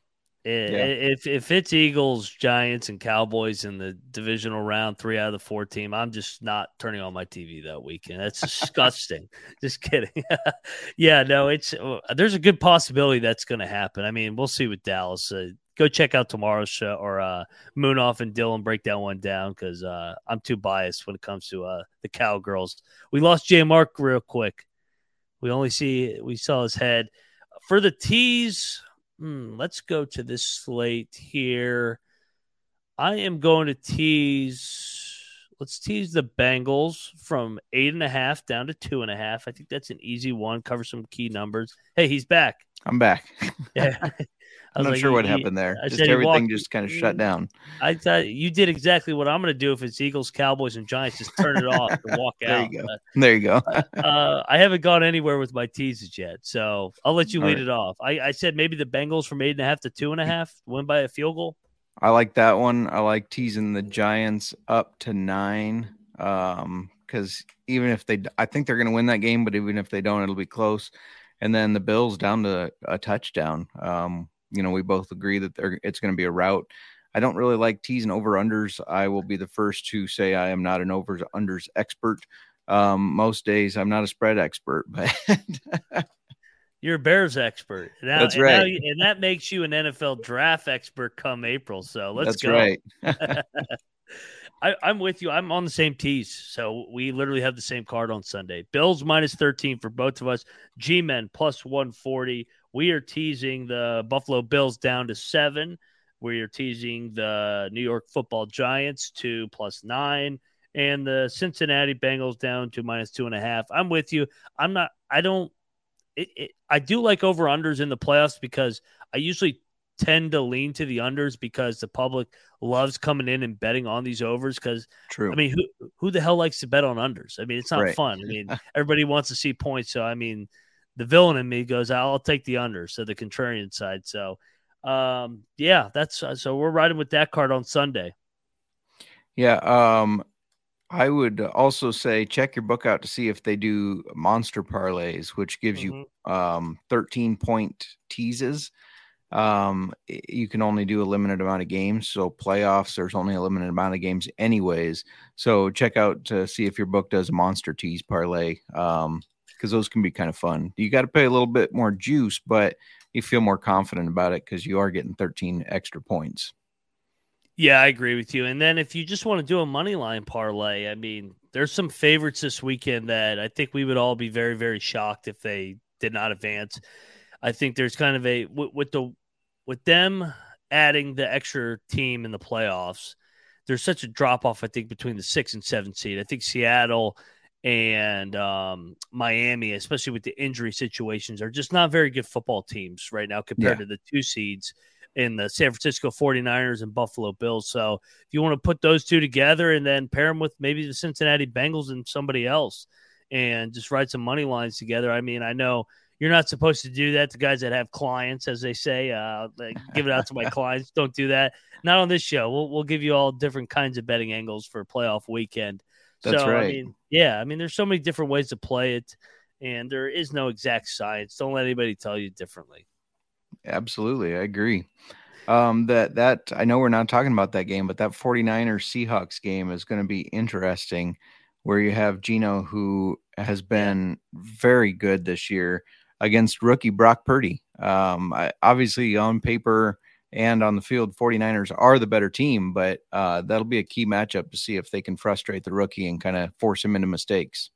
S1: I-
S4: Yeah.
S1: If if it's Eagles, Giants, and Cowboys in the divisional round, three out of the four team, I'm just not turning on my TV that weekend. That's disgusting. just kidding. yeah, no, it's uh, there's a good possibility that's going to happen. I mean, we'll see with Dallas. Uh, go check out tomorrow's show or uh, Munaf and Dylan break that one down because uh, I'm too biased when it comes to uh, the Cowgirls. We lost J Mark real quick. We only see we saw his head for the tees. Hmm, let's go to this slate here. I am going to tease. Let's tease the Bengals from eight and a half down to two and a half. I think that's an easy one. Cover some key numbers. Hey, he's back.
S4: I'm back.
S1: Yeah.
S4: I'm not
S1: like,
S4: sure what happened there.
S1: I
S4: just everything
S1: walked-
S4: just kind of shut down.
S1: I thought you did exactly what I'm going to do if it's Eagles, Cowboys, and Giants. Just turn it off and walk
S4: There
S1: out.
S4: you go. There you go.
S1: uh, I haven't gone anywhere with my teases yet, so I'll let you
S4: All
S1: lead
S4: right.
S1: it off. I, I said maybe the Bengals from eight and a half to two and a half, win by a field goal.
S4: I like that one. I like teasing the Giants up to nine. Um, because even if they, I think they're going to win that game, but even if they don't, it'll be close. And then the Bills down to a touchdown. Um, you know, we both agree that they're, it's going to be a route. I don't really like teasing over unders. I will be the first to say I am not an overs unders expert. Um, most days I'm not a spread expert, but
S1: You're a Bears expert. Now,
S4: That's
S1: and now
S4: right.
S1: and that makes you an NFL draft expert come April. So let's
S4: that's
S1: go.
S4: right.
S1: I, I'm with you. I'm on the same tees. So we literally have the same card on Sunday. Bills minus 13 for both of us. G Men plus 140. We are teasing the Buffalo Bills down to seven. We are teasing the New York football Giants to plus nine. And the Cincinnati Bengals down to minus two and a half. I'm with you. I'm not, I don't, it, it, I do like over unders in the playoffs because I usually tend to lean to the unders because the public loves coming in and betting on these overs because
S4: True.
S1: I mean who who the hell likes to bet on unders? I mean it's not
S4: Right.
S1: fun. I mean everybody wants to see points so I mean the villain in me goes I'll take the under so the contrarian side so um yeah that's uh, so we're riding with that card on Sunday.
S4: Yeah. Um, I would also say check your book out to see if they do monster parlays, which gives you um 13 point teases. Um, you can only do a limited amount of games, so playoffs there's only a limited amount of games, anyways. So check out to see if your book does a monster tease parlay. Um, because those can be kind of fun. You got to pay a little bit more juice, but you feel more confident about it because you are getting 13 extra points.
S1: Yeah, I agree with you. And then if you just want to do a money line parlay, I mean, there's some favorites this weekend that I think we would all be very, very shocked if they did not advance. I think there's kind of a with, with the with them adding the extra team in the playoffs. There's such a drop off, I think, between the six and seven seed. I think Seattle and um, Miami, especially with the injury situations, are just not very good football teams right now compared
S4: Yeah.
S1: to the two seeds in the San Francisco 49ers and Buffalo Bills. So if you want to put those two together and then pair them with maybe the Cincinnati Bengals and somebody else and just write some money lines together. I mean, I know you're not supposed to do that to guys that have clients, as they say. Uh, like, give it out to my clients. Don't do that. Not on this show. We'll, we'll give you all different kinds of betting angles for playoff weekend.
S4: That's
S1: so, I
S4: right.
S1: mean, yeah, I mean, there's so many different ways to play it, and there is no exact science. Don't let anybody tell you differently.
S4: Absolutely, I agree. Um, that that I know we're not talking about that game, but that 49ers Seahawks game is going to be interesting, where you have Gino who has been very good this year against rookie Brock Purdy. Um, I, obviously on paper and on the field, 49ers are the better team, but uh, that'll be a key matchup to see if they can frustrate the rookie and kind of force him into mistakes.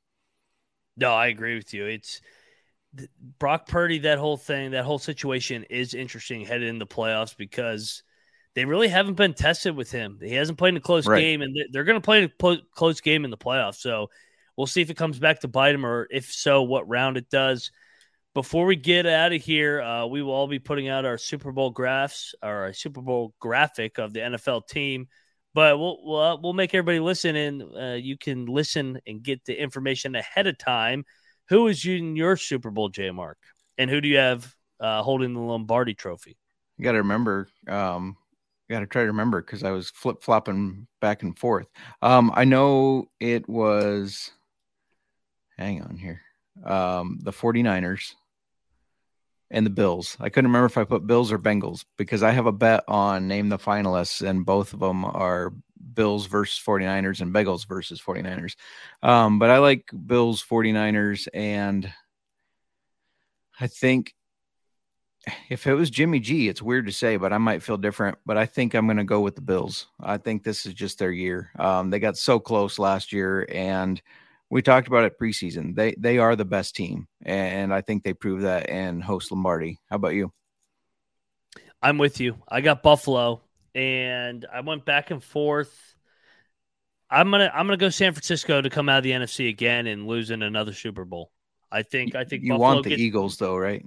S1: No, I agree with you. It's Brock Purdy, that whole thing, that whole situation is interesting headed into the playoffs because they really haven't been tested with him. He hasn't played in a close
S4: Right.
S1: game, and they're going to play a clo- close game in the playoffs. So we'll see if it comes back to bite him, or if so, what round it does. Before we get out of here, uh, we will all be putting out our Super Bowl graphs, or a Super Bowl graphic of the NFL team. But we'll we'll, uh, we'll make everybody listen, and uh, you can listen and get the information ahead of time. Who is in your Super Bowl, J Mark, and who do you have uh, holding the Lombardi Trophy?
S4: You got to remember, um, got to try to remember because I was flip flopping back and forth. Um, I know it was, hang on here, um, the 49ers and the Bills. I couldn't remember if I put Bills or Bengals because I have a bet on name the finalists, and both of them are Bills versus 49ers and Bengals versus 49ers. Um, but I like Bills, 49ers, and I think if it was Jimmy G, it's weird to say, but I might feel different. But I think I'm going to go with the Bills. I think this is just their year. Um, they got so close last year, and we talked about it preseason. They they are the best team, and I think they proved that in host Lombardi. How about you?
S1: I'm with you. I got Buffalo, and I went back and forth. I'm gonna I'm gonna go San Francisco to come out of the NFC again and lose in another Super Bowl. I think I think
S4: you
S1: Buffalo
S4: want the
S1: gets-
S4: Eagles, though, right?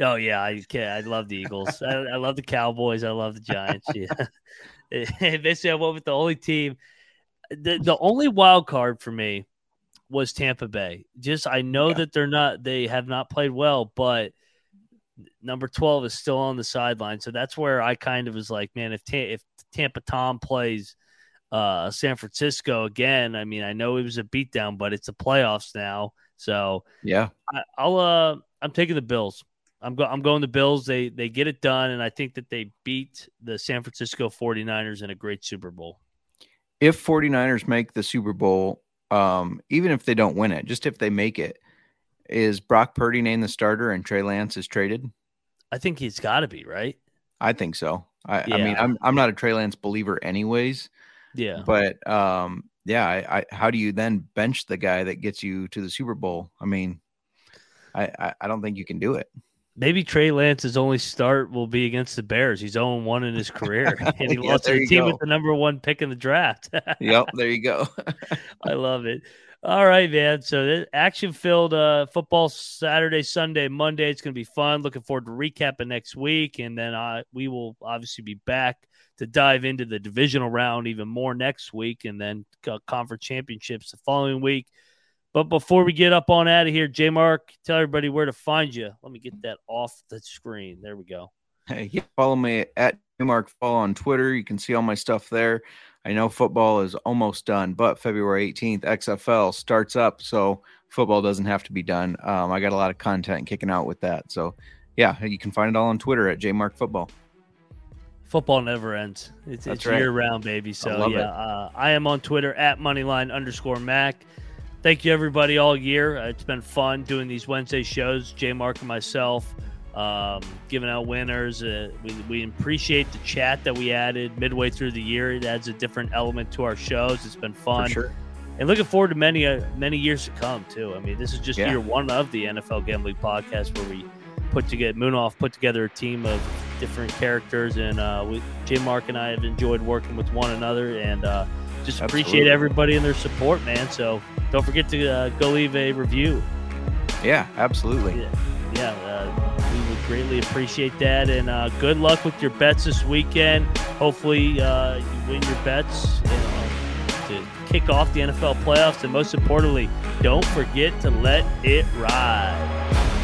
S1: Oh yeah, I can. I love the Eagles. I, I love the Cowboys. I love the Giants. Yeah, basically, I went with the only team. The the only wild card for me was Tampa Bay. Just I know
S4: Yeah.
S1: that they're not. They have not played well, but number twelve is still on the sideline. So that's where I kind of was like, man, if Ta- if Tampa Tom plays uh, San Francisco again, I mean, I know it was a beatdown, but it's the playoffs now. So
S4: Yeah,
S1: I, I'll uh I'm taking the Bills. I'm go I'm going the Bills. They they get it done and I think that they beat the San Francisco 49ers in a great Super Bowl.
S4: if 49ers make the Super Bowl, um, even if they don't win it, just if they make it, is Brock Purdy named the starter and Trey Lance is traded?
S1: I think he's got to be, right?
S4: I think so. I, I mean, I'm I'm not a Trey Lance believer, anyways.
S1: Yeah.
S4: But um, yeah, I, I how do you then bench the guy that gets you to the Super Bowl? I mean, I I, I don't think you can do it.
S1: Maybe Trey Lance's only start will be against the Bears. He's 0 1 in his career. And he
S4: Yeah,
S1: lost to the team
S4: go.
S1: with the number one pick in the draft.
S4: yep, there you go.
S1: I love it. All right, man. So action filled uh, football Saturday, Sunday, Monday. It's going to be fun. Looking forward to recapping next week, and then uh, we will obviously be back to dive into the divisional round even more next week, and then co- conference championships the following week. But before we get up on out of here, J Mark, tell everybody where to find you. Let me get that off the screen. There we go.
S4: Hey, yeah, follow me at Mark Fall on Twitter. You can see all my stuff there. I know football is almost done, but February 18th, XFL starts up, so football doesn't have to be done. Um, I got a lot of content kicking out with that. So, yeah, you can find it all on Twitter at JMark Football.
S1: Football never ends. It's, it's
S4: right.
S1: year round, baby. So
S4: love
S1: yeah, uh, I am on Twitter at moneyline underscore Mac. Thank you everybody all year. It's been fun doing these Wednesday shows. J Mark and myself um, giving out winners. Uh, we, we appreciate the chat that we added midway through the year. It adds a different element to our shows. It's been fun
S4: sure.
S1: and looking forward to many uh, many years to come too. I mean, this is just
S4: Yeah.
S1: year one of the NFL Gambling Podcast, where we put together Munaf put together a team of different characters, and uh, we J Mark and I have enjoyed working with one another, and uh, just appreciate everybody and their support, man. So don't forget to uh, go leave a review.
S4: Yeah, absolutely.
S1: Yeah, yeah uh, we would greatly appreciate that. And uh, good luck with your bets this weekend. Hopefully, uh, you win your bets to kick off the NFL playoffs. And most importantly, don't forget to let it ride.